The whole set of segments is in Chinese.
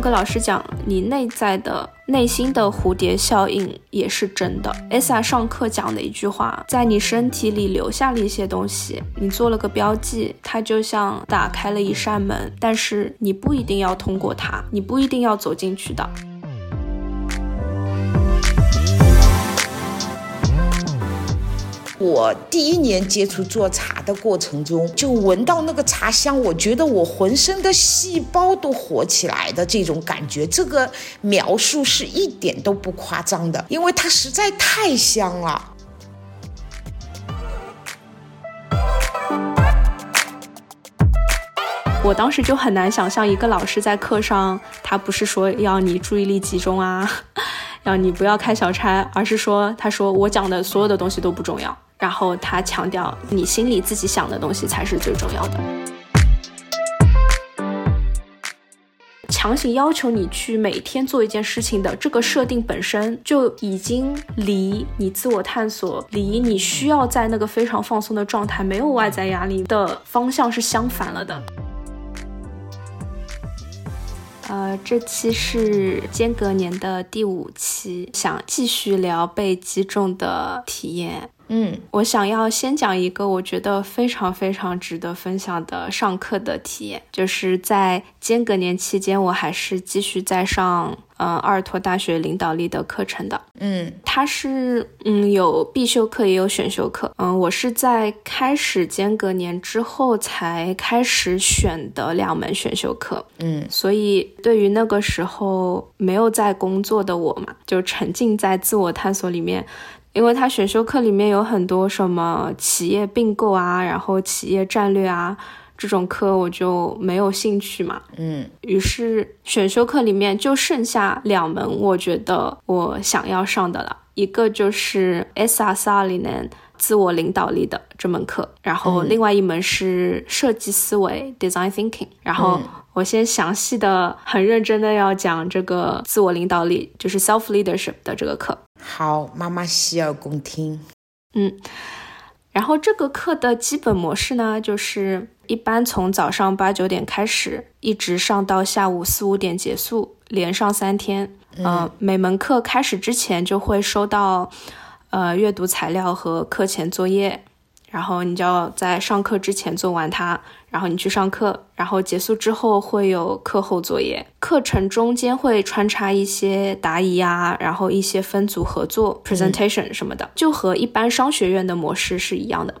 跟老师讲，你内在的内心的蝴蝶效应也是真的。艾莎上课讲的一句话，在你身体里留下了一些东西，你做了个标记，它就像打开了一扇门，但是你不一定要通过它，你不一定要走进去的。我第一年接触做茶的过程中，就闻到那个茶香，我觉得我浑身的细胞都活起来的这种感觉。这个描述是一点都不夸张的，因为它实在太香了。我当时就很难想象，一个老师在课上，他不是说要你注意力集中啊，要你不要开小差，而是说，他说我讲的所有的东西都不重要。然后他强调，你心里自己想的东西才是最重要的。强行要求你去每天做一件事情的这个设定本身，就已经离你自我探索、离你需要在那个非常放松的状态、没有外在压力的方向是相反了的。呃，这期是间隔年的第五期，想继续聊被击中的体验。嗯，我想要先讲一个我觉得非常非常值得分享的上课的体验，就是在间隔年期间，我还是继续在上嗯阿尔托大学领导力的课程的。嗯，它是嗯有必修课也有选修课。嗯，我是在开始间隔年之后才开始选的两门选修课。嗯，所以对于那个时候没有在工作的我嘛，就沉浸在自我探索里面。因为它选修课里面有很多什么企业并购啊，然后企业战略啊这种课，我就没有兴趣嘛。嗯，于是选修课里面就剩下两门，我觉得我想要上的了，一个就是 S R 四二零年自我领导力的这门课，然后另外一门是设计思维 Design Thinking，然后。我先详细的、很认真的要讲这个自我领导力，就是 self leadership 的这个课。好，妈妈洗耳恭听。嗯，然后这个课的基本模式呢，就是一般从早上八九点开始，一直上到下午四五点结束，连上三天。嗯，每门课开始之前就会收到呃阅读材料和课前作业。然后你就要在上课之前做完它，然后你去上课，然后结束之后会有课后作业。课程中间会穿插一些答疑啊，然后一些分组合作、presentation 什么的，就和一般商学院的模式是一样的。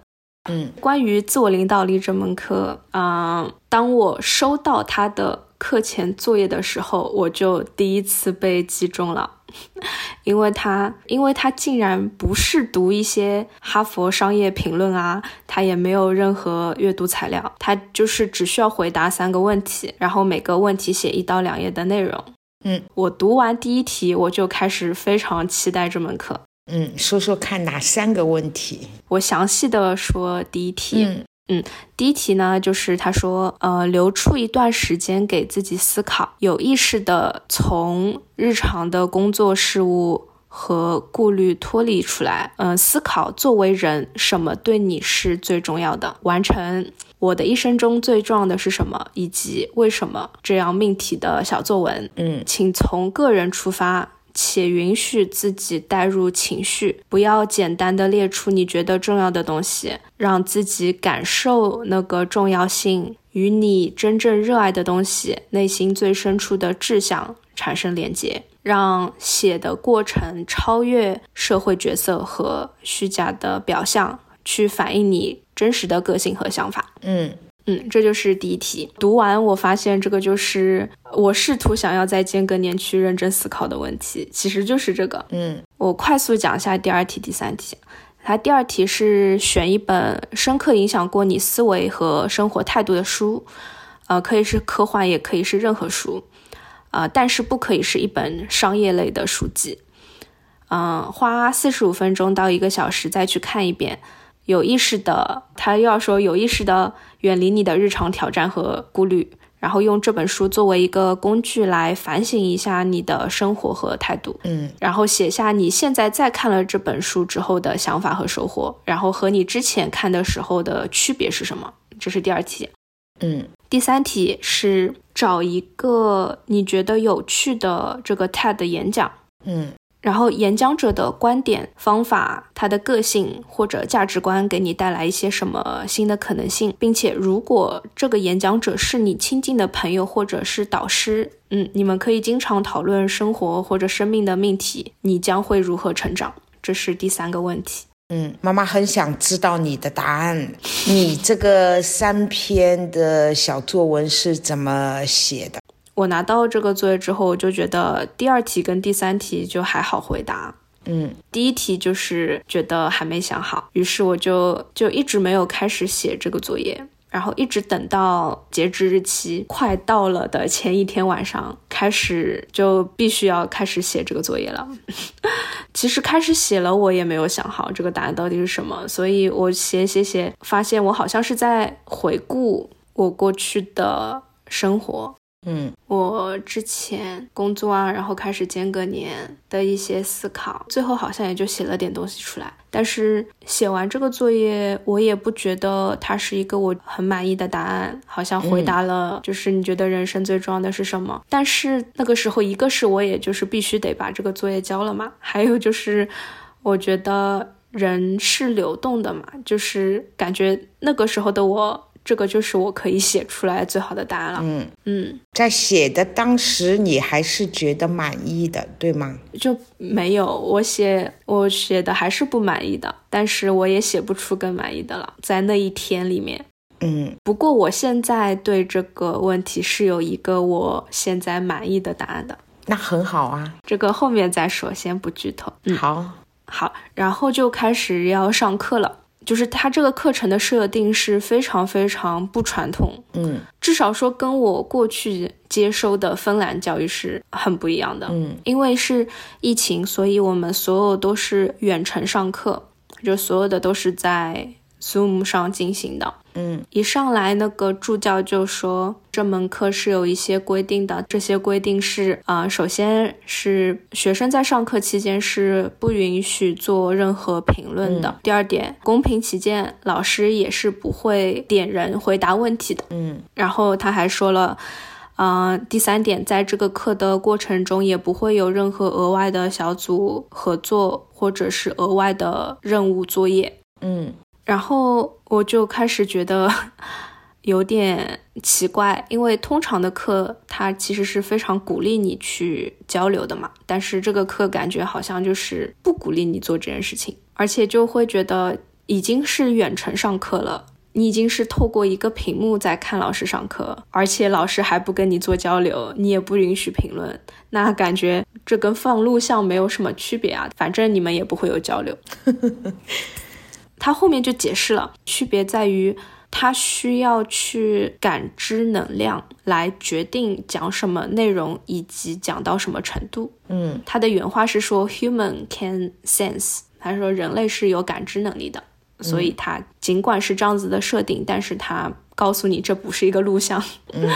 嗯，关于自我领导力这门课，嗯，当我收到他的课前作业的时候，我就第一次被击中了。因为他，因为他竟然不是读一些哈佛商业评论啊，他也没有任何阅读材料，他就是只需要回答三个问题，然后每个问题写一到两页的内容。嗯，我读完第一题，我就开始非常期待这门课。嗯，说说看哪三个问题？我详细的说第一题。嗯。嗯，第一题呢，就是他说，呃，留出一段时间给自己思考，有意识的从日常的工作事务和顾虑脱离出来，嗯，思考作为人什么对你是最重要的，完成我的一生中最重要的是什么，以及为什么这样命题的小作文。嗯，请从个人出发。且允许自己带入情绪，不要简单的列出你觉得重要的东西，让自己感受那个重要性，与你真正热爱的东西、内心最深处的志向产生连接，让写的过程超越社会角色和虚假的表象，去反映你真实的个性和想法。嗯。嗯，这就是第一题。读完，我发现这个就是我试图想要在间隔年去认真思考的问题，其实就是这个。嗯，我快速讲一下第二题、第三题。它第二题是选一本深刻影响过你思维和生活态度的书，呃，可以是科幻，也可以是任何书，呃，但是不可以是一本商业类的书籍。嗯，花四十五分钟到一个小时再去看一遍。有意识的，他又要说有意识的远离你的日常挑战和顾虑，然后用这本书作为一个工具来反省一下你的生活和态度，嗯，然后写下你现在在看了这本书之后的想法和收获，然后和你之前看的时候的区别是什么？这是第二题，嗯，第三题是。找一个你觉得有趣的这个 TED 演讲，嗯然后演讲者的观点、方法、他的个性或者价值观给你带来一些什么新的可能性，并且如果这个演讲者是你亲近的朋友或者是导师，嗯，你们可以经常讨论生活或者生命的命题，你将会如何成长？这是第三个问题。嗯，妈妈很想知道你的答案。你这个三篇的小作文是怎么写的？我拿到这个作业之后，我就觉得第二题跟第三题就还好回答。嗯第一题就是觉得还没想好，于是我就就一直没有开始写这个作业，然后一直等到截止日期快到了的前一天晚上，开始就必须要开始写这个作业了。其实开始写了，我也没有想好这个答案到底是什么，所以我写写写，发现我好像是在回顾我过去的生活，嗯我之前工作啊，然后开始间隔年的一些思考，最后好像也就写了点东西出来。但是写完这个作业，我也不觉得它是一个我很满意的答案，好像回答了就是你觉得人生最重要的是什么。但是那个时候，一个是我也就是必须得把这个作业交了嘛，还有就是我觉得人是流动的嘛，就是感觉那个时候的我。这个就是我可以写出来最好的答案了。嗯，嗯，在写的当时，你还是觉得满意的，对吗？就没有我写我写的还是不满意的，但是我也写不出更满意的了，在那一天里面。嗯不过我现在对这个问题是有一个我现在满意的答案的，那很好啊。这个后面再说，先不剧透。嗯，好，好，然后就开始要上课了。就是它这个课程的设定是非常非常不传统，嗯。至少说跟我过去接收的芬兰教育是很不一样的。嗯。因为是疫情，所以我们所有都是远程上课，就所有的都是在 Zoom 上进行的。嗯一上来，那个助教就说这门课是有一些规定的，这些规定是啊、呃首先是学生在上课期间是不允许做任何评论的。第二点，公平起见，老师也是不会点人回答问题的。嗯然后他还说了。呃，第三点，在这个课的过程中，也不会有任何额外的小组合作或者是额外的任务作业。嗯然后我就开始觉得 有点奇怪，因为通常的课它其实是非常鼓励你去交流的嘛，但是这个课感觉好像就是不鼓励你做这件事情，而且就会觉得已经是远程上课了。你已经是透过一个屏幕在看老师上课，而且老师还不跟你做交流，你也不允许评论，那感觉这跟放录像没有什么区别啊，反正你们也不会有交流。他后面就解释了，区别在于他需要去感知能量来决定讲什么内容以及讲到什么程度。嗯他的原话是说，human can sense，他说人类是有感知能力的，所以他尽管是这样子的设定，但是他告诉你这不是一个录像。嗯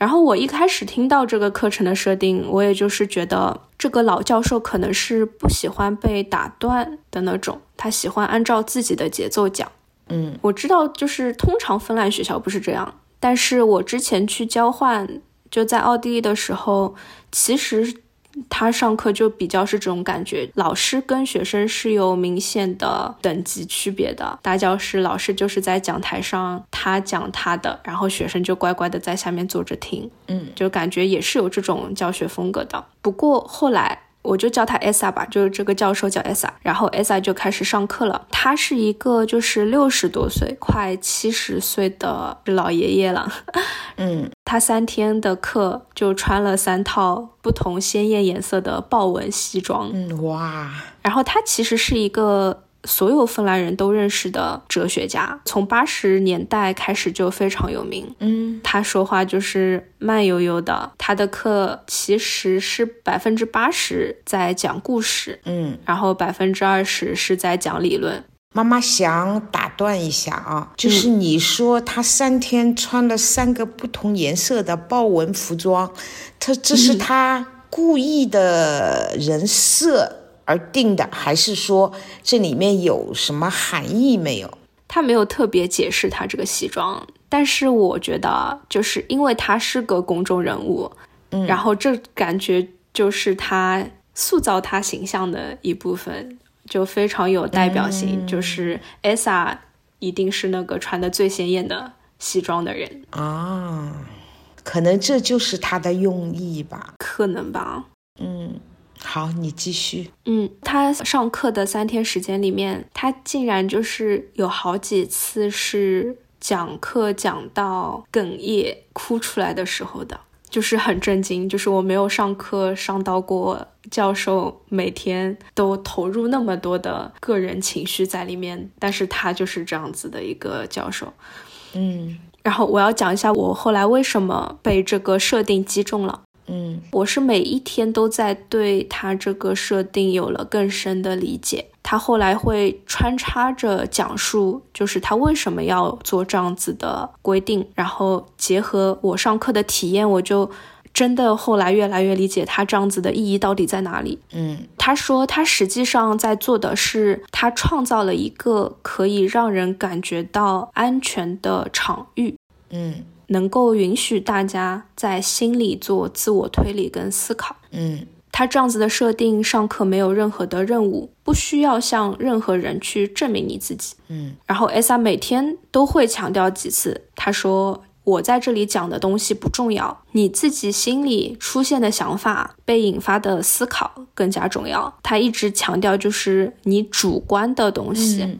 然后我一开始听到这个课程的设定，我也就是觉得这个老教授可能是不喜欢被打断的那种，他喜欢按照自己的节奏讲。嗯我知道，就是通常芬兰学校不是这样，但是我之前去交换，就在奥地利的时候，其实他上课就比较是这种感觉，老师跟学生是有明显的等级区别的。大教室老师就是在讲台上，他讲他的，然后学生就乖乖的在下面坐着听，嗯，就感觉也是有这种教学风格的。不过后来。我就叫他 Esa 吧，就是这个教授叫 Esa，然后 Esa 就开始上课了。他是一个就是六十多岁，快七十岁的老爷爷了。嗯 他三天的课就穿了三套不同鲜艳颜色的豹纹西装，嗯，哇，然后他其实是一个所有芬兰人都认识的哲学家，从八十年代开始就非常有名。嗯他说话就是慢悠悠的，他的课其实是百分之八十在讲故事，嗯，然后百分之二十是在讲理论。妈妈想打断一下啊，就是你说他三天穿了三个不同颜色的豹纹服装，他这是他故意的人设而定的，还是说这里面有什么含义没有？他没有特别解释他这个西装，但是我觉得，就是因为他是个公众人物，嗯，然后这感觉就是他塑造他形象的一部分，就非常有代表性。就是 Esa 一定是那个穿的最鲜艳的西装的人啊，可能这就是他的用意吧，可能吧。嗯，好，你继续。嗯，他上课的三天时间里面，他竟然就是有好几次是。讲课讲到哽咽哭出来的时候的，就是很震惊。就是我没有上课上到过，教授每天都投入那么多的个人情绪在里面，但是他就是这样子的一个教授。嗯，然后我要讲一下我后来为什么被这个设定击中了。嗯，我是每一天都在对他这个设定有了更深的理解。他后来会穿插着讲述，就是他为什么要做这样子的规定，然后结合我上课的体验，我就真的后来越来越理解他这样子的意义到底在哪里。嗯，他说他实际上在做的是，他创造了一个可以让人感觉到安全的场域。嗯。能够允许大家在心里做自我推理跟思考。嗯，他这样子的设定，上课没有任何的任务，不需要向任何人去证明你自己。嗯，然后 S R 每天都会强调几次，他说我在这里讲的东西不重要，你自己心里出现的想法被引发的思考更加重要。他一直强调就是你主观的东西。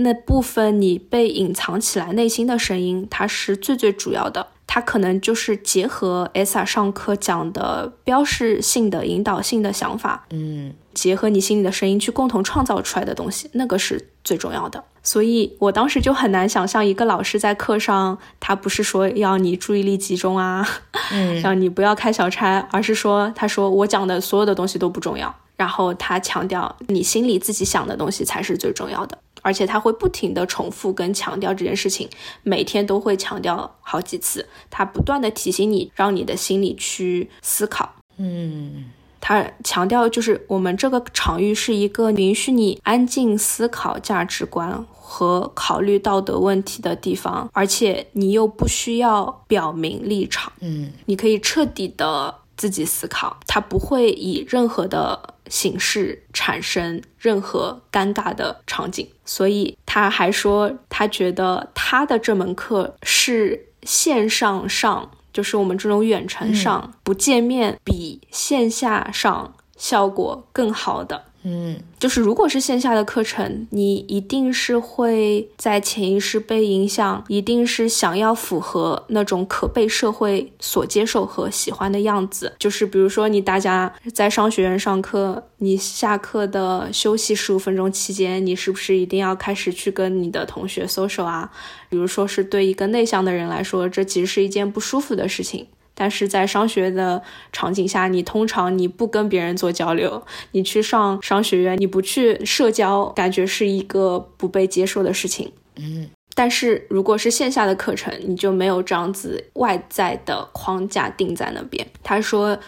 那部分你被隐藏起来内心的声音，它是最最主要的。它可能就是结合 Esa 上课讲的标识性的引导性的想法，嗯，结合你心里的声音去共同创造出来的东西，那个是最重要的。所以我当时就很难想象一个老师在课上，他不是说要你注意力集中啊，嗯，让你不要开小差，而是说他说我讲的所有的东西都不重要，然后他强调你心里自己想的东西才是最重要的。而且他会不停的重复跟强调这件事情，每天都会强调好几次。他不断的提醒你，让你的心里去思考。嗯，他强调就是我们这个场域是一个允许你安静思考价值观和考虑道德问题的地方，而且你又不需要表明立场。嗯，你可以彻底的自己思考，他不会以任何的。形式产生任何尴尬的场景，所以他还说，他觉得他的这门课是线上上，就是我们这种远程上不见面，比线下上效果更好的。嗯，就是如果是线下的课程，你一定是会在潜意识被影响，一定是想要符合那种可被社会所接受和喜欢的样子。就是比如说，你大家在商学院上课，你下课的休息十五分钟期间，你是不是一定要开始去跟你的同学 social 啊？比如说是对一个内向的人来说，这其实是一件不舒服的事情。但是在商学的场景下，你通常你不跟别人做交流，你去上商学院，你不去社交，感觉是一个不被接受的事情。嗯，但是如果是线下的课程，你就没有这样子外在的框架定在那边。他说，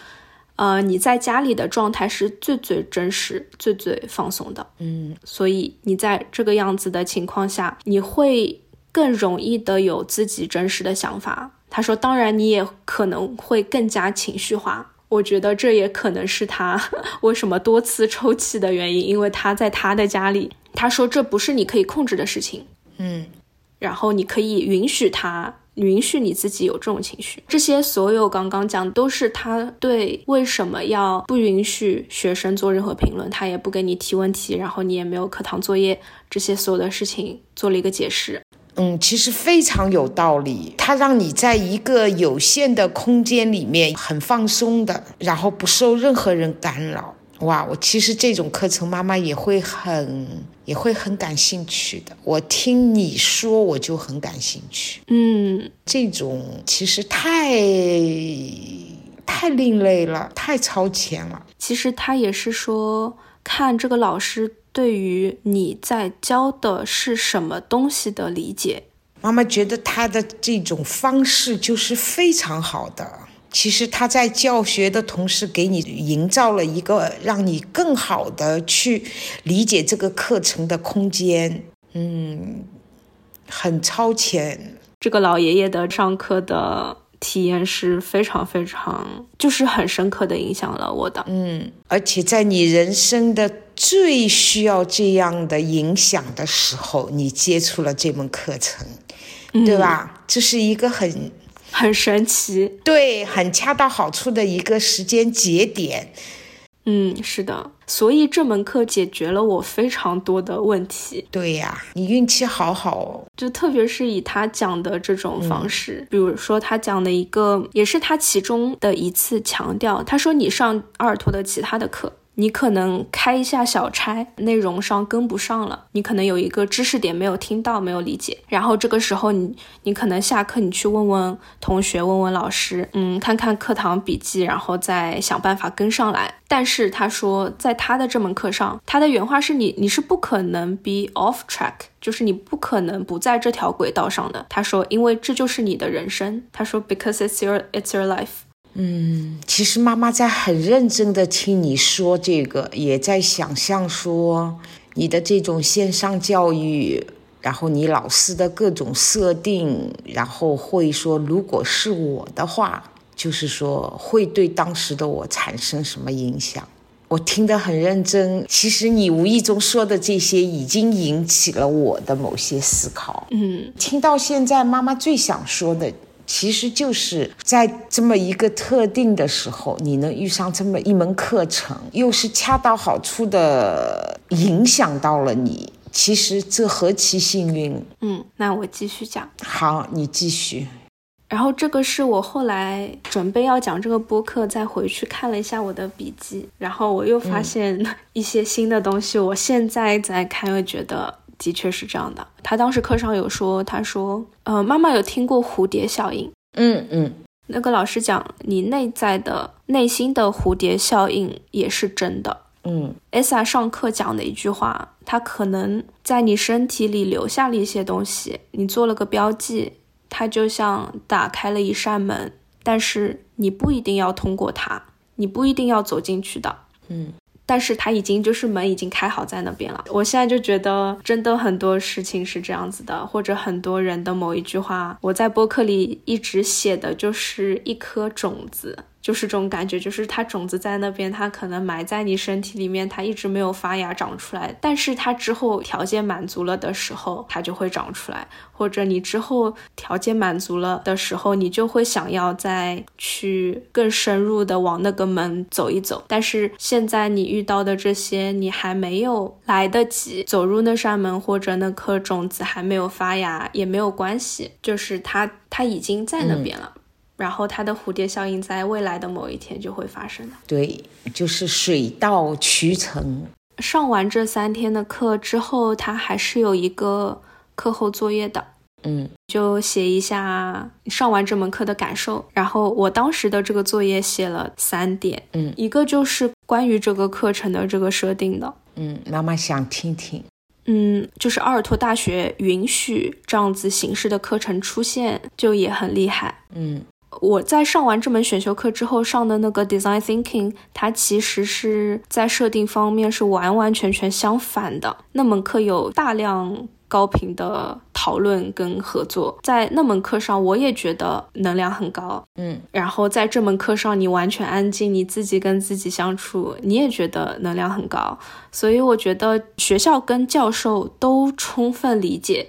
呃，你在家里的状态是最最真实、最最放松的。嗯，所以你在这个样子的情况下，你会更容易的有自己真实的想法。他说：“当然，你也可能会更加情绪化。我觉得这也可能是他 为什么多次抽泣的原因，因为他在他的家里。他说这不是你可以控制的事情，嗯，然后你可以允许他，允许你自己有这种情绪。这些所有刚刚讲都是他对为什么要不允许学生做任何评论，他也不给你提问题，然后你也没有课堂作业，这些所有的事情做了一个解释。”嗯，其实非常有道理。它让你在一个有限的空间里面很放松的，然后不受任何人干扰。哇，我其实这种课程妈妈也会很也会很感兴趣的。我听你说，我就很感兴趣。嗯，这种其实太太另类了，太超前了。其实他也是说，看这个老师。对于你在教的是什么东西的理解，妈妈觉得他的这种方式就是非常好的。其实他在教学的同时，给你营造了一个让你更好的去理解这个课程的空间。嗯，很超前。这个老爷爷的上课的体验是非常非常，就是很深刻的影响了我的。嗯，而且在你人生的最需要这样的影响的时候，你接触了这门课程，对吧？这是一个很很神奇，对，很恰到好处的一个时间节点。嗯，是的，所以这门课解决了我非常多的问题。对呀，你运气好好哦。就特别是以他讲的这种方式，比如说他讲的一个，也是他其中的一次强调，他说你上阿尔托的其他的课。你可能开一下小差，内容上跟不上了，你可能有一个知识点没有听到，没有理解，然后这个时候你你可能下课你去问问同学，问问老师，嗯，看看课堂笔记，然后再想办法跟上来。但是他说，在他的这门课上，他的原话是你你是不可能 be off track，就是你不可能不在这条轨道上的。他说，因为这就是你的人生。他说，because it's your it's your life。嗯，其实妈妈在很认真的听你说这个，也在想象说你的这种线上教育，然后你老师的各种设定，然后会说，如果是我的话，就是说会对当时的我产生什么影响？我听得很认真。其实你无意中说的这些，已经引起了我的某些思考。嗯，听到现在，妈妈最想说的。其实就是在这么一个特定的时候，你能遇上这么一门课程，又是恰到好处的影响到了你。其实这何其幸运！嗯，那我继续讲。好，你继续。然后这个是我后来准备要讲这个播客，再回去看了一下我的笔记，然后我又发现一些新的东西。我现在在看，又觉得。的确是这样的。他当时课上有说，他说，呃，妈妈有听过蝴蝶效应。嗯嗯，那个老师讲，你内在的内心的蝴蝶效应也是真的。嗯，Esa 上课讲的一句话，他可能在你身体里留下了一些东西，你做了个标记，它就像打开了一扇门，但是你不一定要通过它，你不一定要走进去的。嗯。但是他已经就是门已经开好在那边了，我现在就觉得真的很多事情是这样子的，或者很多人的某一句话，我在播客里一直写的就是一颗种子。就是这种感觉，就是它种子在那边，它可能埋在你身体里面，它一直没有发芽长出来。但是它之后条件满足了的时候，它就会长出来。或者你之后条件满足了的时候，你就会想要再去更深入的往那个门走一走。但是现在你遇到的这些，你还没有来得及走入那扇门，或者那颗种子还没有发芽，也没有关系，就是它它已经在那边了。然后它的蝴蝶效应在未来的某一天就会发生的。对，就是水到渠成。上完这三天的课之后，他还是有一个课后作业的。嗯，就写一下上完这门课的感受。然后我当时的这个作业写了三点。嗯，一个就是关于这个课程的这个设定的。嗯，妈妈想听听。嗯，就是阿尔托大学允许这样子形式的课程出现，就也很厉害。嗯。我在上完这门选修课之后上的那个 Design Thinking，它其实是在设定方面是完完全全相反的。那门课有大量高频的讨论跟合作，在那门课上我也觉得能量很高，嗯。然后在这门课上你完全安静，你自己跟自己相处，你也觉得能量很高。所以我觉得学校跟教授都充分理解。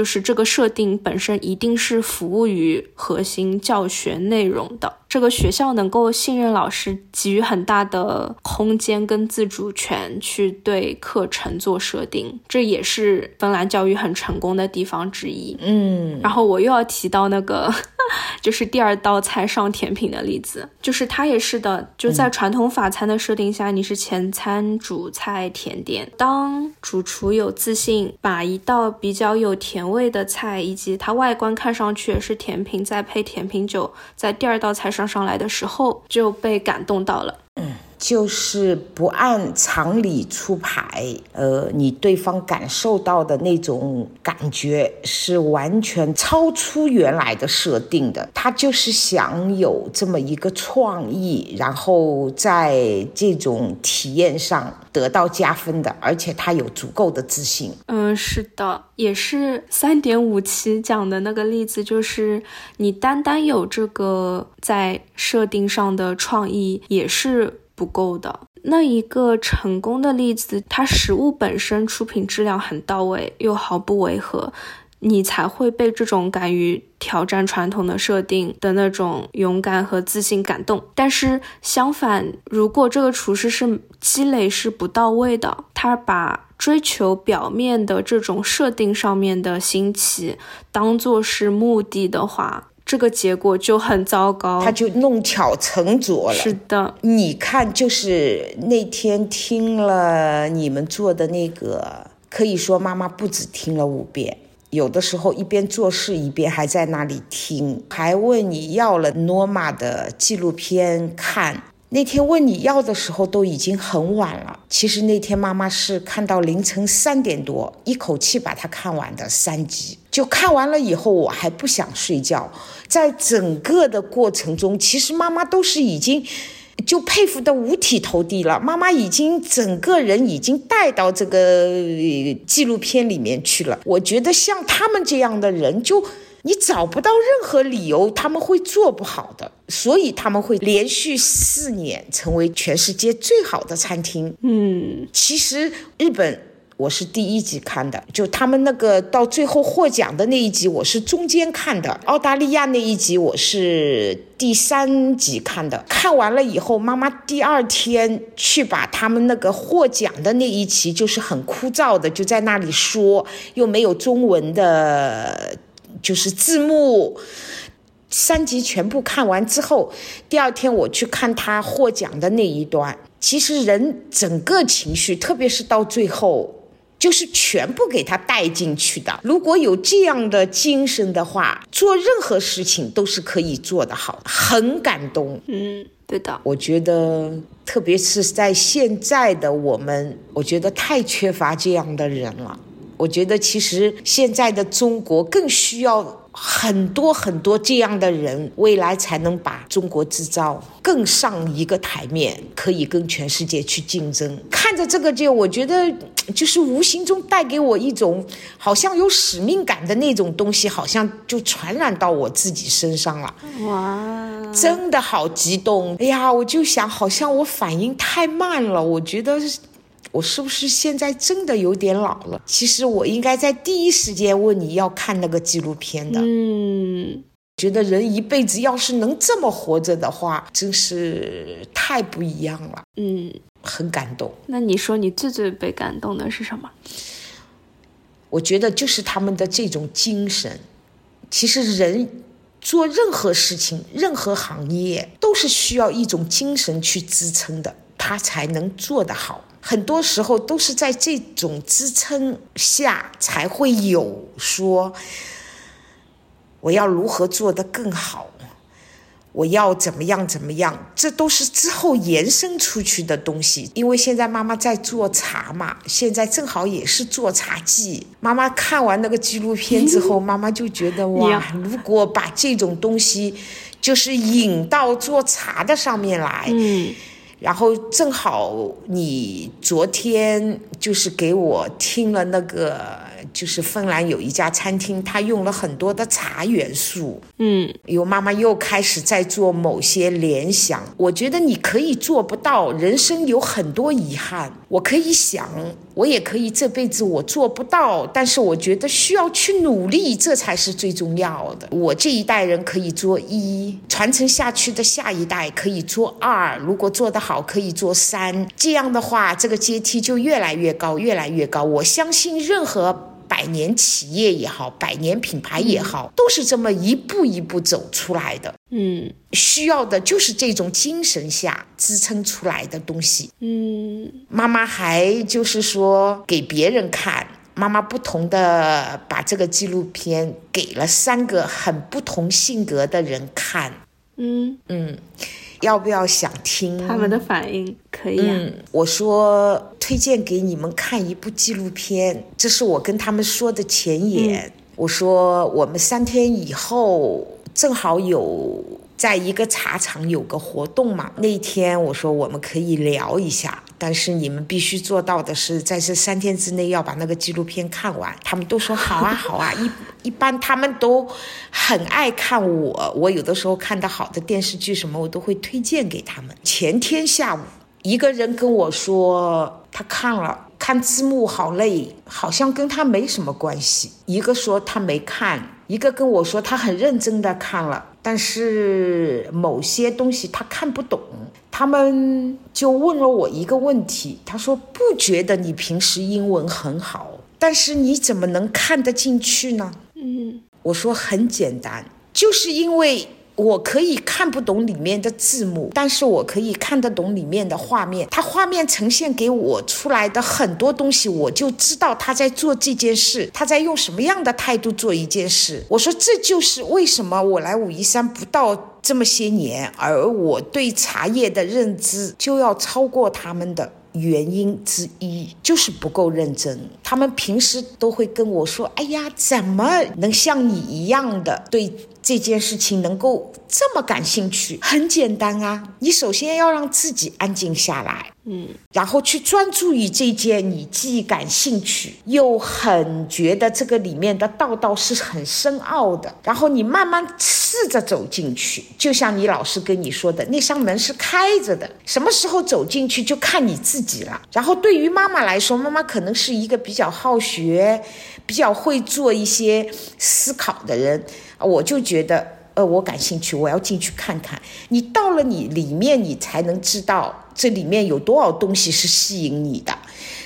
就是这个设定本身一定是服务于核心教学内容的。这个学校能够信任老师，给予很大的空间跟自主权去对课程做设定，这也是芬兰教育很成功的地方之一。嗯，然后我又要提到那个，就是第二道菜上甜品的例子，就是它也是的，就在传统法餐的设定下，你是前餐、主菜、甜点。当主厨有自信把一道比较有甜味的菜，以及它外观看上去也是甜品，再配甜品酒，在第二道菜上。上上来的时候就被感动到了，嗯，就是不按常理出牌，呃，你对方感受到的那种感觉是完全超出原来的设定的。他就是想有这么一个创意，然后在这种体验上得到加分的，而且他有足够的自信。嗯，是的，也是三点五七讲的那个例子，就是你单单有这个在设定上的创意也是。不够的那一个成功的例子，它食物本身出品质量很到位，又毫不违和，你才会被这种敢于挑战传统的设定的那种勇敢和自信感动。但是相反，如果这个厨师是积累是不到位的，他把追求表面的这种设定上面的新奇当做是目的的话。这个结果就很糟糕，他就弄巧成拙了。是的，你看，就是那天听了你们做的那个，可以说妈妈不止听了五遍，有的时候一边做事一边还在那里听，还问你要了诺玛的纪录片看。那天问你要的时候都已经很晚了。其实那天妈妈是看到凌晨三点多，一口气把它看完的三集。就看完了以后，我还不想睡觉。在整个的过程中，其实妈妈都是已经就佩服的五体投地了。妈妈已经整个人已经带到这个纪录片里面去了。我觉得像他们这样的人就。你找不到任何理由他们会做不好的，所以他们会连续四年成为全世界最好的餐厅。嗯，其实日本我是第一集看的，就他们那个到最后获奖的那一集我是中间看的，澳大利亚那一集我是第三集看的。看完了以后，妈妈第二天去把他们那个获奖的那一集，就是很枯燥的，就在那里说，又没有中文的。就是字幕，三集全部看完之后，第二天我去看他获奖的那一段。其实人整个情绪，特别是到最后，就是全部给他带进去的。如果有这样的精神的话，做任何事情都是可以做得好，很感动。嗯，对的。我觉得，特别是在现在的我们，我觉得太缺乏这样的人了。我觉得其实现在的中国更需要很多很多这样的人，未来才能把中国制造更上一个台面，可以跟全世界去竞争。看着这个就，我觉得就是无形中带给我一种好像有使命感的那种东西，好像就传染到我自己身上了。哇，真的好激动！哎呀，我就想，好像我反应太慢了，我觉得。我是不是现在真的有点老了？其实我应该在第一时间问你要看那个纪录片的。嗯，觉得人一辈子要是能这么活着的话，真是太不一样了。嗯，很感动。那你说你最最被感动的是什么？我觉得就是他们的这种精神。其实人做任何事情、任何行业，都是需要一种精神去支撑的，他才能做得好。很多时候都是在这种支撑下，才会有说我要如何做得更好，我要怎么样怎么样，这都是之后延伸出去的东西。因为现在妈妈在做茶嘛，现在正好也是做茶季。妈妈看完那个纪录片之后，妈妈就觉得哇，如果把这种东西就是引到做茶的上面来，嗯。然后正好你昨天就是给我听了那个。就是芬兰有一家餐厅，他用了很多的茶元素。嗯，有妈妈又开始在做某些联想。我觉得你可以做不到，人生有很多遗憾。我可以想，我也可以这辈子我做不到，但是我觉得需要去努力，这才是最重要的。我这一代人可以做一，传承下去的下一代可以做二，如果做得好可以做三。这样的话，这个阶梯就越来越高，越来越高。我相信任何。百年企业也好，百年品牌也好，都是这么一步一步走出来的。嗯，需要的就是这种精神下支撑出来的东西。嗯，妈妈还就是说给别人看，妈妈不同的把这个纪录片给了三个很不同性格的人看。嗯嗯，要不要想听他们的反应？可以啊。嗯，我说推荐给你们看一部纪录片，这是我跟他们说的前言。我说我们三天以后正好有在一个茶厂有个活动嘛，那天我说我们可以聊一下，但是你们必须做到的是在这三天之内要把那个纪录片看完。他们都说好啊 好啊，一一般他们都很爱看我，我有的时候看的好的电视剧什么我都会推荐给他们。前天下午，一个人跟我说他看了。看字幕好累，好像跟他没什么关系。一个说他没看，一个跟我说他很认真的看了，但是某些东西他看不懂。他们就问了我一个问题，他说不觉得你平时英文很好，但是你怎么能看得进去呢？嗯，我说很简单，就是因为。我可以看不懂里面的字幕，但是我可以看得懂里面的画面。它画面呈现给我出来的很多东西，我就知道他在做这件事，他在用什么样的态度做一件事。我说这就是为什么我来武夷山不到这么些年，而我对茶叶的认知就要超过他们的原因之一，就是不够认真。他们平时都会跟我说：“哎呀，怎么能像你一样的对？”这件事情能够这么感兴趣，很简单啊！你首先要让自己安静下来，嗯，然后去专注于这件你既感兴趣又很觉得这个里面的道道是很深奥的，然后你慢慢试着走进去。就像你老师跟你说的，那扇门是开着的，什么时候走进去就看你自己了。然后对于妈妈来说，妈妈可能是一个比较好学、比较会做一些思考的人。我就觉得，呃，我感兴趣，我要进去看看。你到了你里面，你才能知道这里面有多少东西是吸引你的。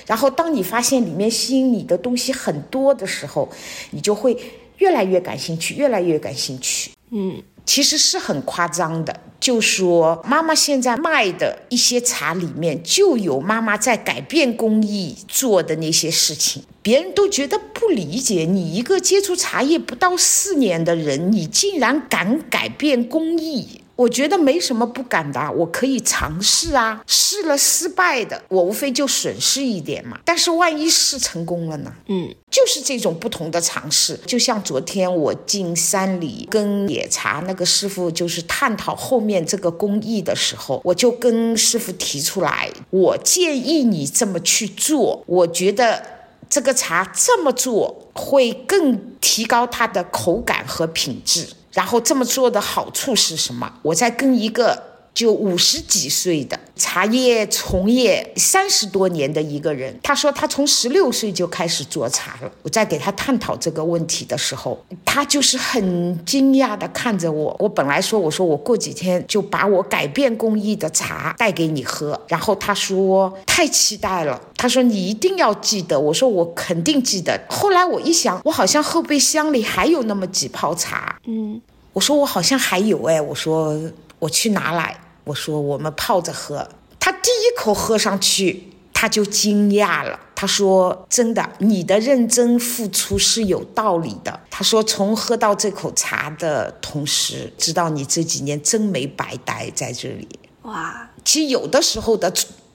然后，当你发现里面吸引你的东西很多的时候，你就会越来越感兴趣，越来越感兴趣。嗯，其实是很夸张的。就说妈妈现在卖的一些茶里面，就有妈妈在改变工艺做的那些事情，别人都觉得不理解。你一个接触茶叶不到四年的人，你竟然敢改变工艺？我觉得没什么不敢的，我可以尝试啊，试了失败的，我无非就损失一点嘛。但是万一试成功了呢？嗯，就是这种不同的尝试。就像昨天我进山里跟野茶那个师傅就是探讨后面这个工艺的时候，我就跟师傅提出来，我建议你这么去做，我觉得这个茶这么做会更提高它的口感和品质。然后这么做的好处是什么？我在跟一个。就五十几岁的茶叶从业三十多年的一个人，他说他从十六岁就开始做茶了。我在给他探讨这个问题的时候，他就是很惊讶的看着我。我本来说我说我过几天就把我改变工艺的茶带给你喝，然后他说太期待了，他说你一定要记得。我说我肯定记得。后来我一想，我好像后备箱里还有那么几泡茶，嗯，我说我好像还有哎，我说我去拿来。我说我们泡着喝，他第一口喝上去，他就惊讶了。他说：“真的，你的认真付出是有道理的。”他说：“从喝到这口茶的同时，知道你这几年真没白待在这里。”哇，其实有的时候的。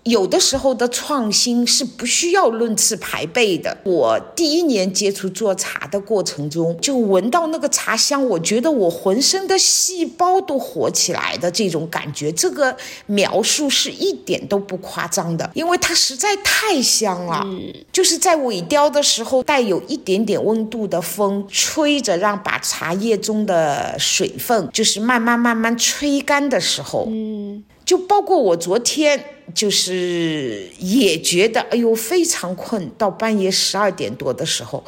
有的时候的创新是不需要论次排辈的。我第一年接触做茶的过程中，就闻到那个茶香，我觉得我浑身的细胞都活起来的这种感觉。这个描述是一点都不夸张的，因为它实在太香了。嗯，就是在尾雕的时候，带有一点点温度的风吹着，让把茶叶中的水分就是慢慢慢慢吹干的时候，嗯。就包括我昨天，就是也觉得，哎呦，非常困，到半夜十二点多的时候，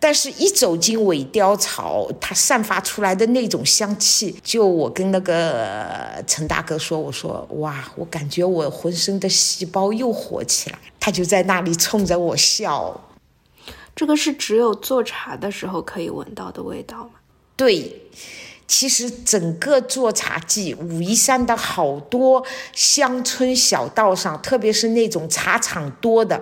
但是一走进尾雕草，它散发出来的那种香气，就我跟那个陈大哥说，我说，哇，我感觉我浑身的细胞又活起来，他就在那里冲着我笑。这个是只有做茶的时候可以闻到的味道吗？对。其实整个做茶季，武夷山的好多乡村小道上，特别是那种茶厂多的，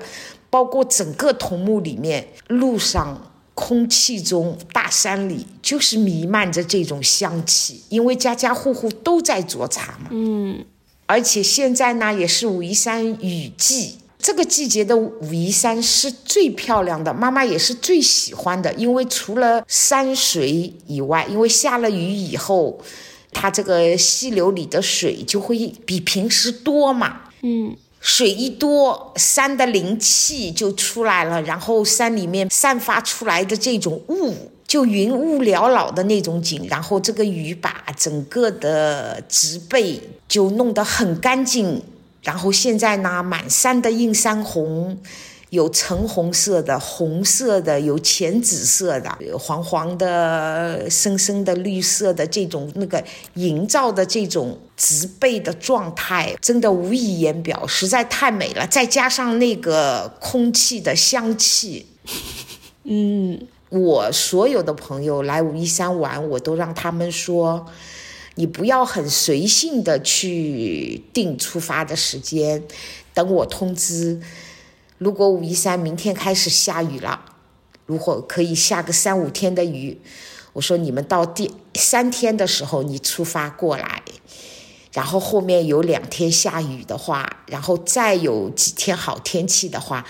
包括整个桐木里面路上空气中，大山里就是弥漫着这种香气，因为家家户户都在做茶嘛。嗯，而且现在呢，也是武夷山雨季，这个季节的武夷山是最漂亮的，妈妈也是最喜欢的，因为除了山水以外，因为下了雨以后，它这个溪流里的水就会比平时多嘛。嗯。水一多，山的灵气就出来了，然后山里面散发出来的这种雾，就云雾缭绕的那种景，然后这个雨把整个的植被就弄得很干净，然后现在呢，满山的映山红。有橙红色的、红色的，有浅紫色的、黄黄的、深深的绿色的，这种那个营造的这种植被的状态，真的无以言表，实在太美了。再加上那个空气的香气，嗯，我所有的朋友来武夷山玩，我都让他们说，你不要很随性的去定出发的时间，等我通知。如果武夷山明天开始下雨了，如果可以下个三五天的雨，我说你们到第三天的时候你出发过来，然后后面有两天下雨的话，然后再有几天好天气的话，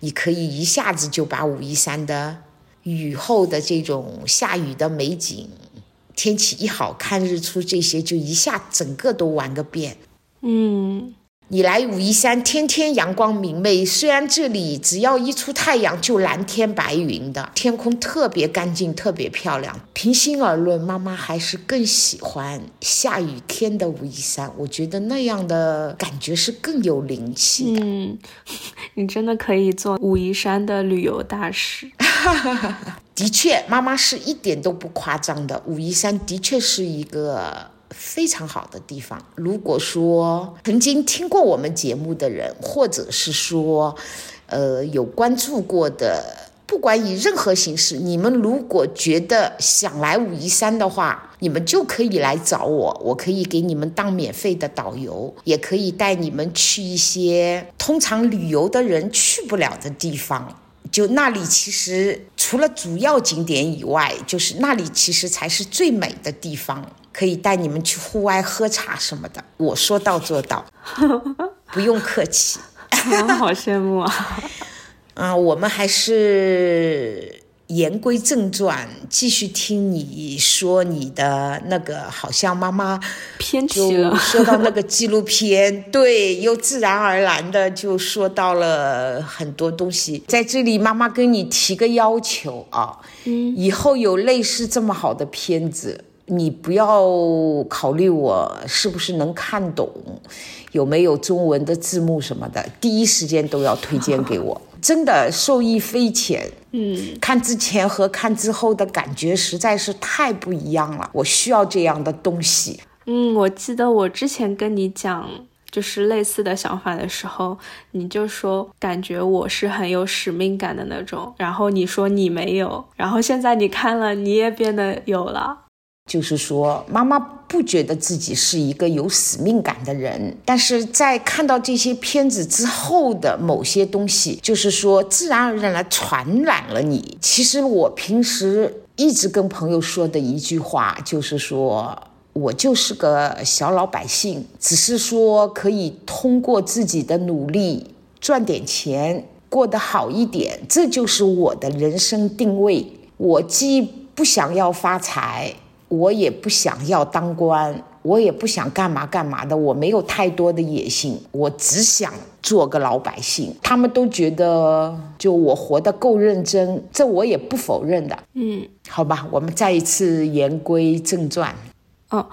你可以一下子就把武夷山的雨后的这种下雨的美景，天气一好看日出这些，就一下整个都玩个遍。嗯。你来武夷山，天天阳光明媚。虽然这里只要一出太阳就蓝天白云的，天空特别干净，特别漂亮。平心而论，妈妈还是更喜欢下雨天的武夷山。我觉得那样的感觉是更有灵气的。嗯，你真的可以做武夷山的旅游大使。哈哈哈的确，妈妈是一点都不夸张的。武夷山的确是一个。非常好的地方。如果说曾经听过我们节目的人，或者是说，呃，有关注过的，不管以任何形式，你们如果觉得想来武夷山的话，你们就可以来找我，我可以给你们当免费的导游，也可以带你们去一些通常旅游的人去不了的地方。就那里其实除了主要景点以外，就是那里其实才是最美的地方。可以带你们去户外喝茶什么的，我说到做到，不用客气。好羡慕啊！啊，我们还是言归正传，继续听你说你的那个，好像妈妈偏题了。说到那个纪录片，对，又自然而然的就说到了很多东西。在这里，妈妈跟你提个要求啊，嗯，以后有类似这么好的片子。你不要考虑我是不是能看懂，有没有中文的字幕什么的，第一时间都要推荐给我，真的受益匪浅。嗯，看之前和看之后的感觉实在是太不一样了，我需要这样的东西。嗯，我记得我之前跟你讲就是类似的想法的时候，你就说感觉我是很有使命感的那种，然后你说你没有，然后现在你看了你也变得有了。就是说，妈妈不觉得自己是一个有使命感的人，但是在看到这些片子之后的某些东西，就是说自然而然的传染了你。其实我平时一直跟朋友说的一句话，就是说我就是个小老百姓，只是说可以通过自己的努力赚点钱，过得好一点，这就是我的人生定位。我既不想要发财。我也不想要当官，我也不想干嘛干嘛的，我没有太多的野心，我只想做个老百姓。他们都觉得就我活得够认真，这我也不否认的。嗯，好吧，我们再一次言归正传。哦，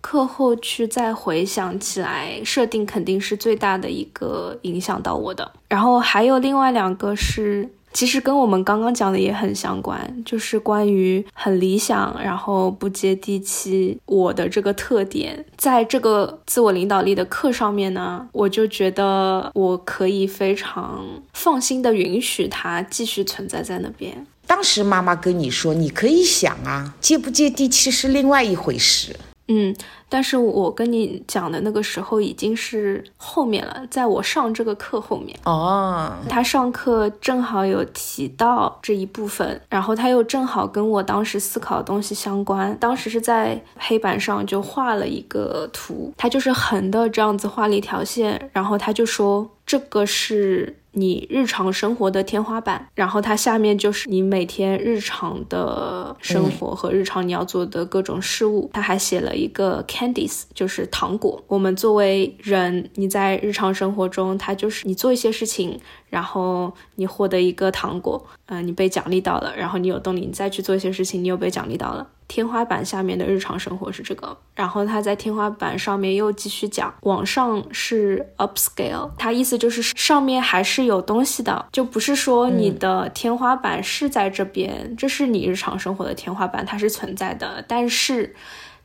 课后去再回想起来，设定肯定是最大的一个影响到我的。然后还有另外两个是。其实跟我们刚刚讲的也很相关，就是关于很理想，然后不接地气。我的这个特点，在这个自我领导力的课上面呢，我就觉得我可以非常放心的允许它继续存在在那边。当时妈妈跟你说，你可以想啊，接不接地气是另外一回事。嗯，但是我跟你讲的那个时候已经是后面了，在我上这个课后面哦，他上课正好有提到这一部分，然后他又正好跟我当时思考的东西相关。当时是在黑板上就画了一个图，他就是横的这样子画了一条线，然后他就说这个是。你日常生活的天花板，然后它下面就是你每天日常的生活和日常你要做的各种事物。他还写了一个 candies，就是糖果。我们作为人，你在日常生活中，它就是你做一些事情。然后你获得一个糖果，嗯，你被奖励到了，然后你有动力，你再去做一些事情，你又被奖励到了。天花板下面的日常生活是这个，然后他在天花板上面又继续讲，往上是 upscale，他意思就是上面还是有东西的，就不是说你的天花板是在这边，这是你日常生活的天花板，它是存在的，但是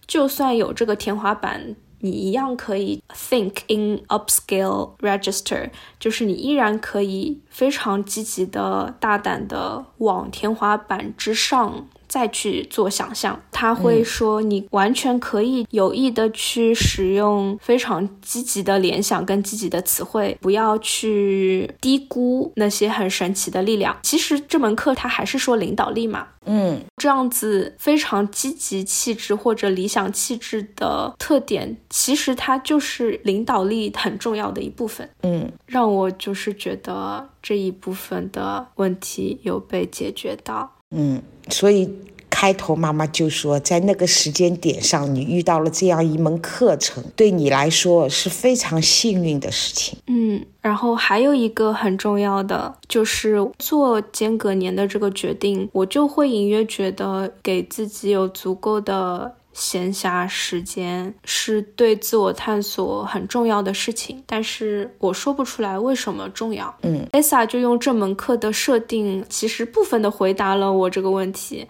就算有这个天花板。你一样可以 think in upscale register，就是你依然可以非常积极的、大胆的往天花板之上。再去做想象，他会说你完全可以有意的去使用非常积极的联想跟积极的词汇，不要去低估那些很神奇的力量。其实这门课他还是说领导力嘛，嗯，这样子非常积极气质或者理想气质的特点，其实它就是领导力很重要的一部分。嗯，让我就是觉得这一部分的问题有被解决到。嗯，所以开头妈妈就说，在那个时间点上，你遇到了这样一门课程，对你来说是非常幸运的事情。嗯，然后还有一个很重要的，就是做间隔年的这个决定，我就会隐约觉得给自己有足够的。闲暇时间是对自我探索很重要的事情，但是我说不出来为什么重要。嗯，Esa 就用这门课的设定，其实部分的回答了我这个问题。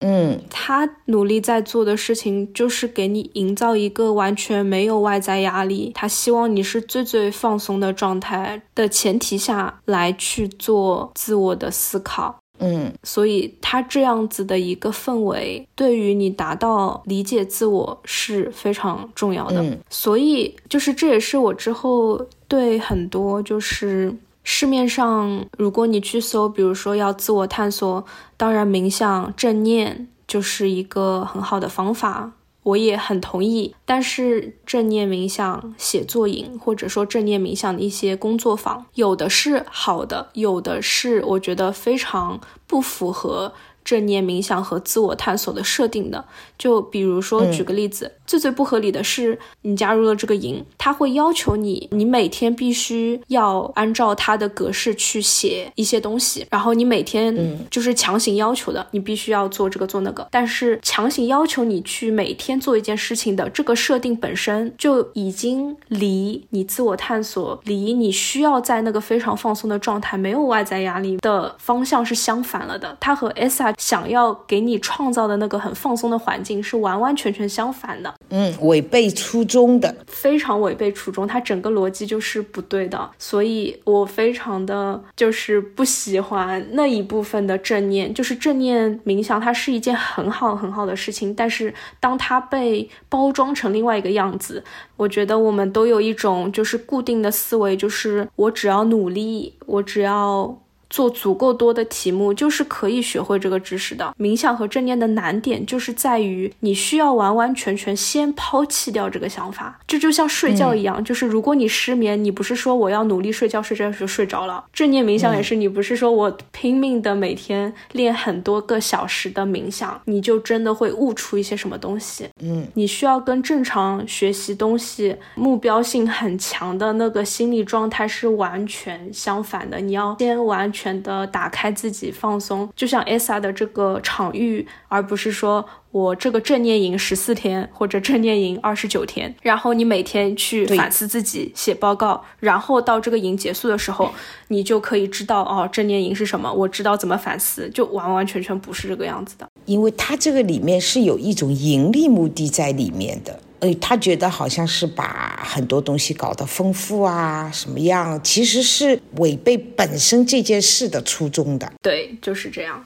嗯，他努力在做的事情就是给你营造一个完全没有外在压力，他希望你是最最放松的状态的前提下来去做自我的思考。嗯，所以他这样子的一个氛围，对于你达到理解自我是非常重要的。嗯，所以就是这也是我之后对很多就是市面上，如果你去搜，比如说要自我探索，当然冥想、正念就是一个很好的方法。我也很同意，但是正念冥想、写作营，或者说正念冥想的一些工作坊，有的是好的，有的是我觉得非常不符合。正念冥想和自我探索的设定的，就比如说举个例子，最最不合理的是，你加入了这个营，他会要求你，你每天必须要按照他的格式去写一些东西，然后你每天就是强行要求的，你必须要做这个做那个。但是强行要求你去每天做一件事情的这个设定本身就已经离你自我探索，离你需要在那个非常放松的状态，没有外在压力的方向是相反了的。它和 S R 想要给你创造的那个很放松的环境是完完全全相反的，嗯，违背初衷的，非常违背初衷，它整个逻辑就是不对的，所以我非常的就是不喜欢那一部分的正念，就是正念冥想，它是一件很好很好的事情，但是当它被包装成另外一个样子，我觉得我们都有一种就是固定的思维，就是我只要努力，我只要。做足够多的题目，就是可以学会这个知识的。冥想和正念的难点就是在于，你需要完完全全先抛弃掉这个想法。这就像睡觉一样，就是如果你失眠，你不是说我要努力睡觉，睡觉就睡着了。正念冥想也是，你不是说我拼命的每天练很多个小时的冥想，你就真的会悟出一些什么东西。嗯，你需要跟正常学习东西、目标性很强的那个心理状态是完全相反的。你要先完。全的打开自己放松，就像 ESA 的这个场域，而不是说我这个正念营十四天或者正念营二十九天，然后你每天去反思自己写报告，然后到这个营结束的时候，你就可以知道哦，正念营是什么，我知道怎么反思，就完完全全不是这个样子的，因为它这个里面是有一种盈利目的在里面的。呃，他觉得好像是把很多东西搞得丰富啊，什么样，其实是违背本身这件事的初衷的。对，就是这样。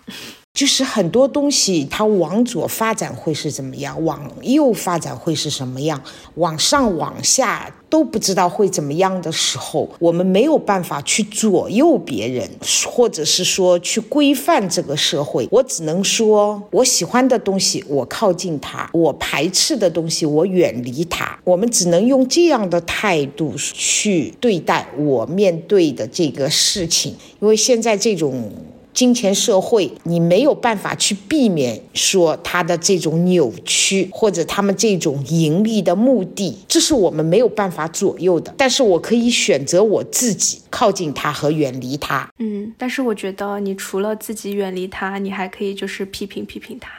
就是很多东西它往左发展会是怎么样，往右发展会是什么样，往上往下都不知道会怎么样的时候，我们没有办法去左右别人，或者是说去规范这个社会。我只能说，我喜欢的东西我靠近它，我排斥的东西我远离它。我们只能用这样的态度去对待我面对的这个事情，因为现在这种。金钱社会，你没有办法去避免说他的这种扭曲，或者他们这种盈利的目的，这是我们没有办法左右的。但是我可以选择我自己靠近他和远离他。嗯，但是我觉得你除了自己远离他，你还可以就是批评批评他。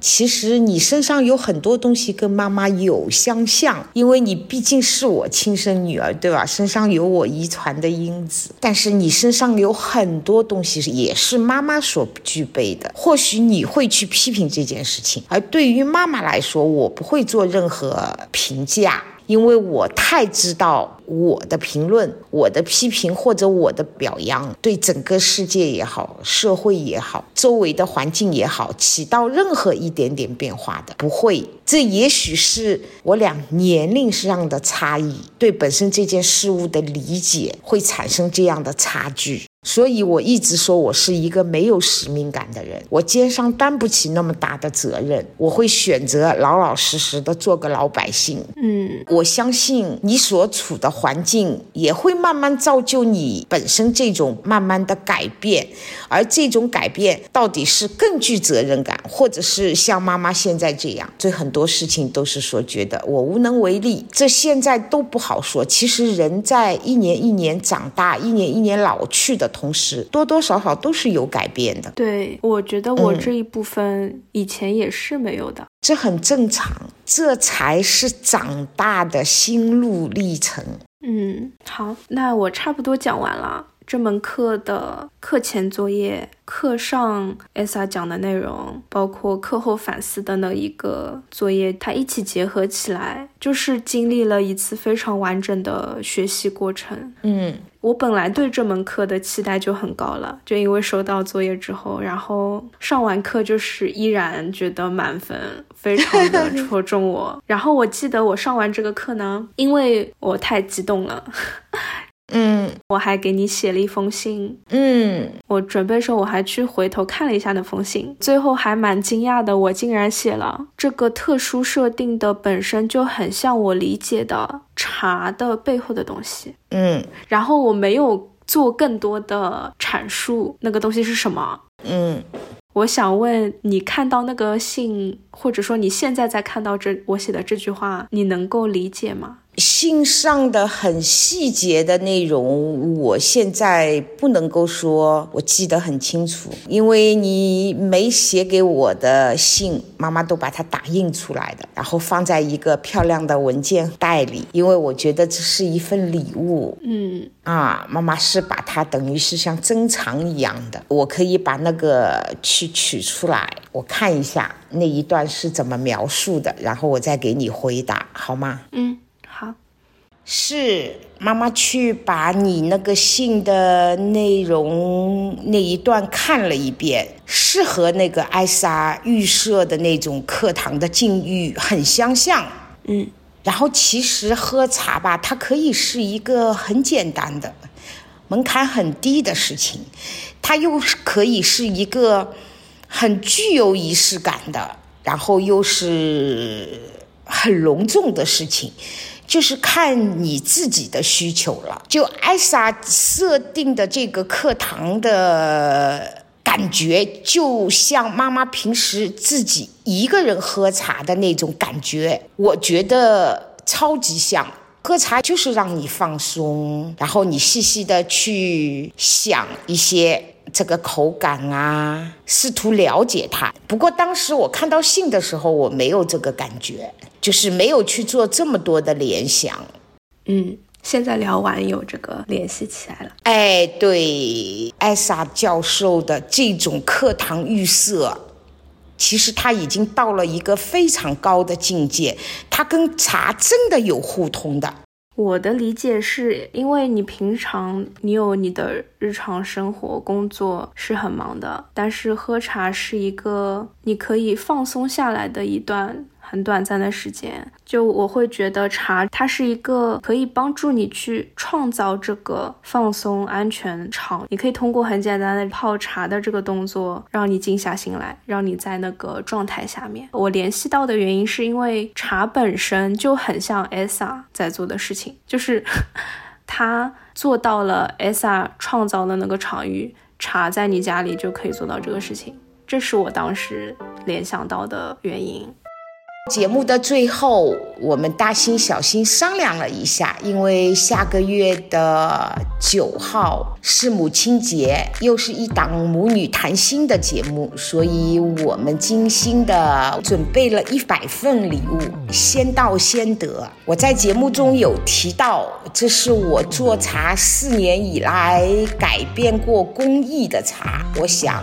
其实你身上有很多东西跟妈妈有相像，因为你毕竟是我亲生女儿，对吧？身上有我遗传的因子，但是你身上有很多东西也是妈妈所不具备的。或许你会去批评这件事情，而对于妈妈来说，我不会做任何评价。因为我太知道我的评论、我的批评或者我的表扬，对整个世界也好、社会也好、周围的环境也好，起到任何一点点变化的，不会。这也许是我俩年龄上的差异，对本身这件事物的理解会产生这样的差距。所以我一直说，我是一个没有使命感的人，我肩上担不起那么大的责任，我会选择老老实实的做个老百姓。嗯，我相信你所处的环境也会慢慢造就你本身这种慢慢的改变，而这种改变到底是更具责任感，或者是像妈妈现在这样，对很多事情都是说觉得我无能为力，这现在都不好说。其实人在一年一年长大，一年一年老去的。同时，多多少少都是有改变的。对，我觉得我这一部分以前也是没有的，这很正常，这才是长大的心路历程。嗯，好，那我差不多讲完了。这门课的课前作业、课上艾莎讲的内容，包括课后反思的那一个作业，它一起结合起来，就是经历了一次非常完整的学习过程。嗯，我本来对这门课的期待就很高了，就因为收到作业之后，然后上完课就是依然觉得满分，非常的戳中我。然后我记得我上完这个课呢，因为我太激动了。嗯，我还给你写了一封信。嗯，我准备说，我还去回头看了一下那封信，最后还蛮惊讶的，我竟然写了这个特殊设定的本身就很像我理解的茶的背后的东西。嗯，然后我没有做更多的阐述，那个东西是什么？嗯，我想问你，看到那个信，或者说你现在在看到这我写的这句话，你能够理解吗？信上的很细节的内容，我现在不能够说我记得很清楚，因为你没写给我的信，妈妈都把它打印出来的，然后放在一个漂亮的文件袋里，因为我觉得这是一份礼物。嗯，啊，妈妈是把它等于是像珍藏一样的，我可以把那个去取出来，我看一下那一段是怎么描述的，然后我再给你回答，好吗？嗯。是妈妈去把你那个信的内容那一段看了一遍，是和那个艾莎预设的那种课堂的境遇很相像。嗯，然后其实喝茶吧，它可以是一个很简单的、门槛很低的事情，它又可以是一个很具有仪式感的，然后又是很隆重的事情。就是看你自己的需求了。就艾莎设定的这个课堂的感觉，就像妈妈平时自己一个人喝茶的那种感觉，我觉得超级像。喝茶就是让你放松，然后你细细的去想一些这个口感啊，试图了解它。不过当时我看到信的时候，我没有这个感觉。就是没有去做这么多的联想，嗯，现在聊完有这个联系起来了。哎，对，艾莎教授的这种课堂预设，其实他已经到了一个非常高的境界，他跟茶真的有互通的。我的理解是因为你平常你有你的日常生活工作是很忙的，但是喝茶是一个你可以放松下来的一段。很短暂的时间，就我会觉得茶它是一个可以帮助你去创造这个放松、安全场。你可以通过很简单的泡茶的这个动作，让你静下心来，让你在那个状态下面。我联系到的原因是因为茶本身就很像 ESA 在做的事情，就是 他做到了 ESA 创造的那个场域，茶在你家里就可以做到这个事情。这是我当时联想到的原因。节目的最后，我们大心小心商量了一下，因为下个月的九号是母亲节，又是一档母女谈心的节目，所以我们精心的准备了一百份礼物，先到先得。我在节目中有提到，这是我做茶四年以来改变过工艺的茶，我想。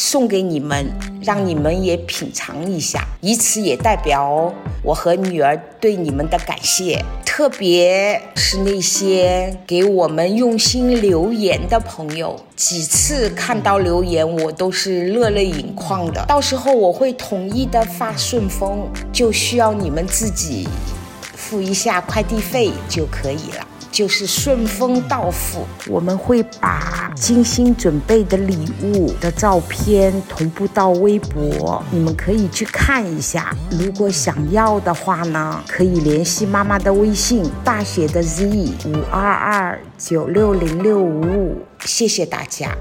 送给你们，让你们也品尝一下，以此也代表我和女儿对你们的感谢，特别是那些给我们用心留言的朋友，几次看到留言，我都是热泪盈眶的。到时候我会统一的发顺丰，就需要你们自己付一下快递费就可以了。就是顺丰到付，我们会把精心准备的礼物的照片同步到微博，你们可以去看一下。如果想要的话呢，可以联系妈妈的微信，大写的 Z 五二二九六零六五五，谢谢大家。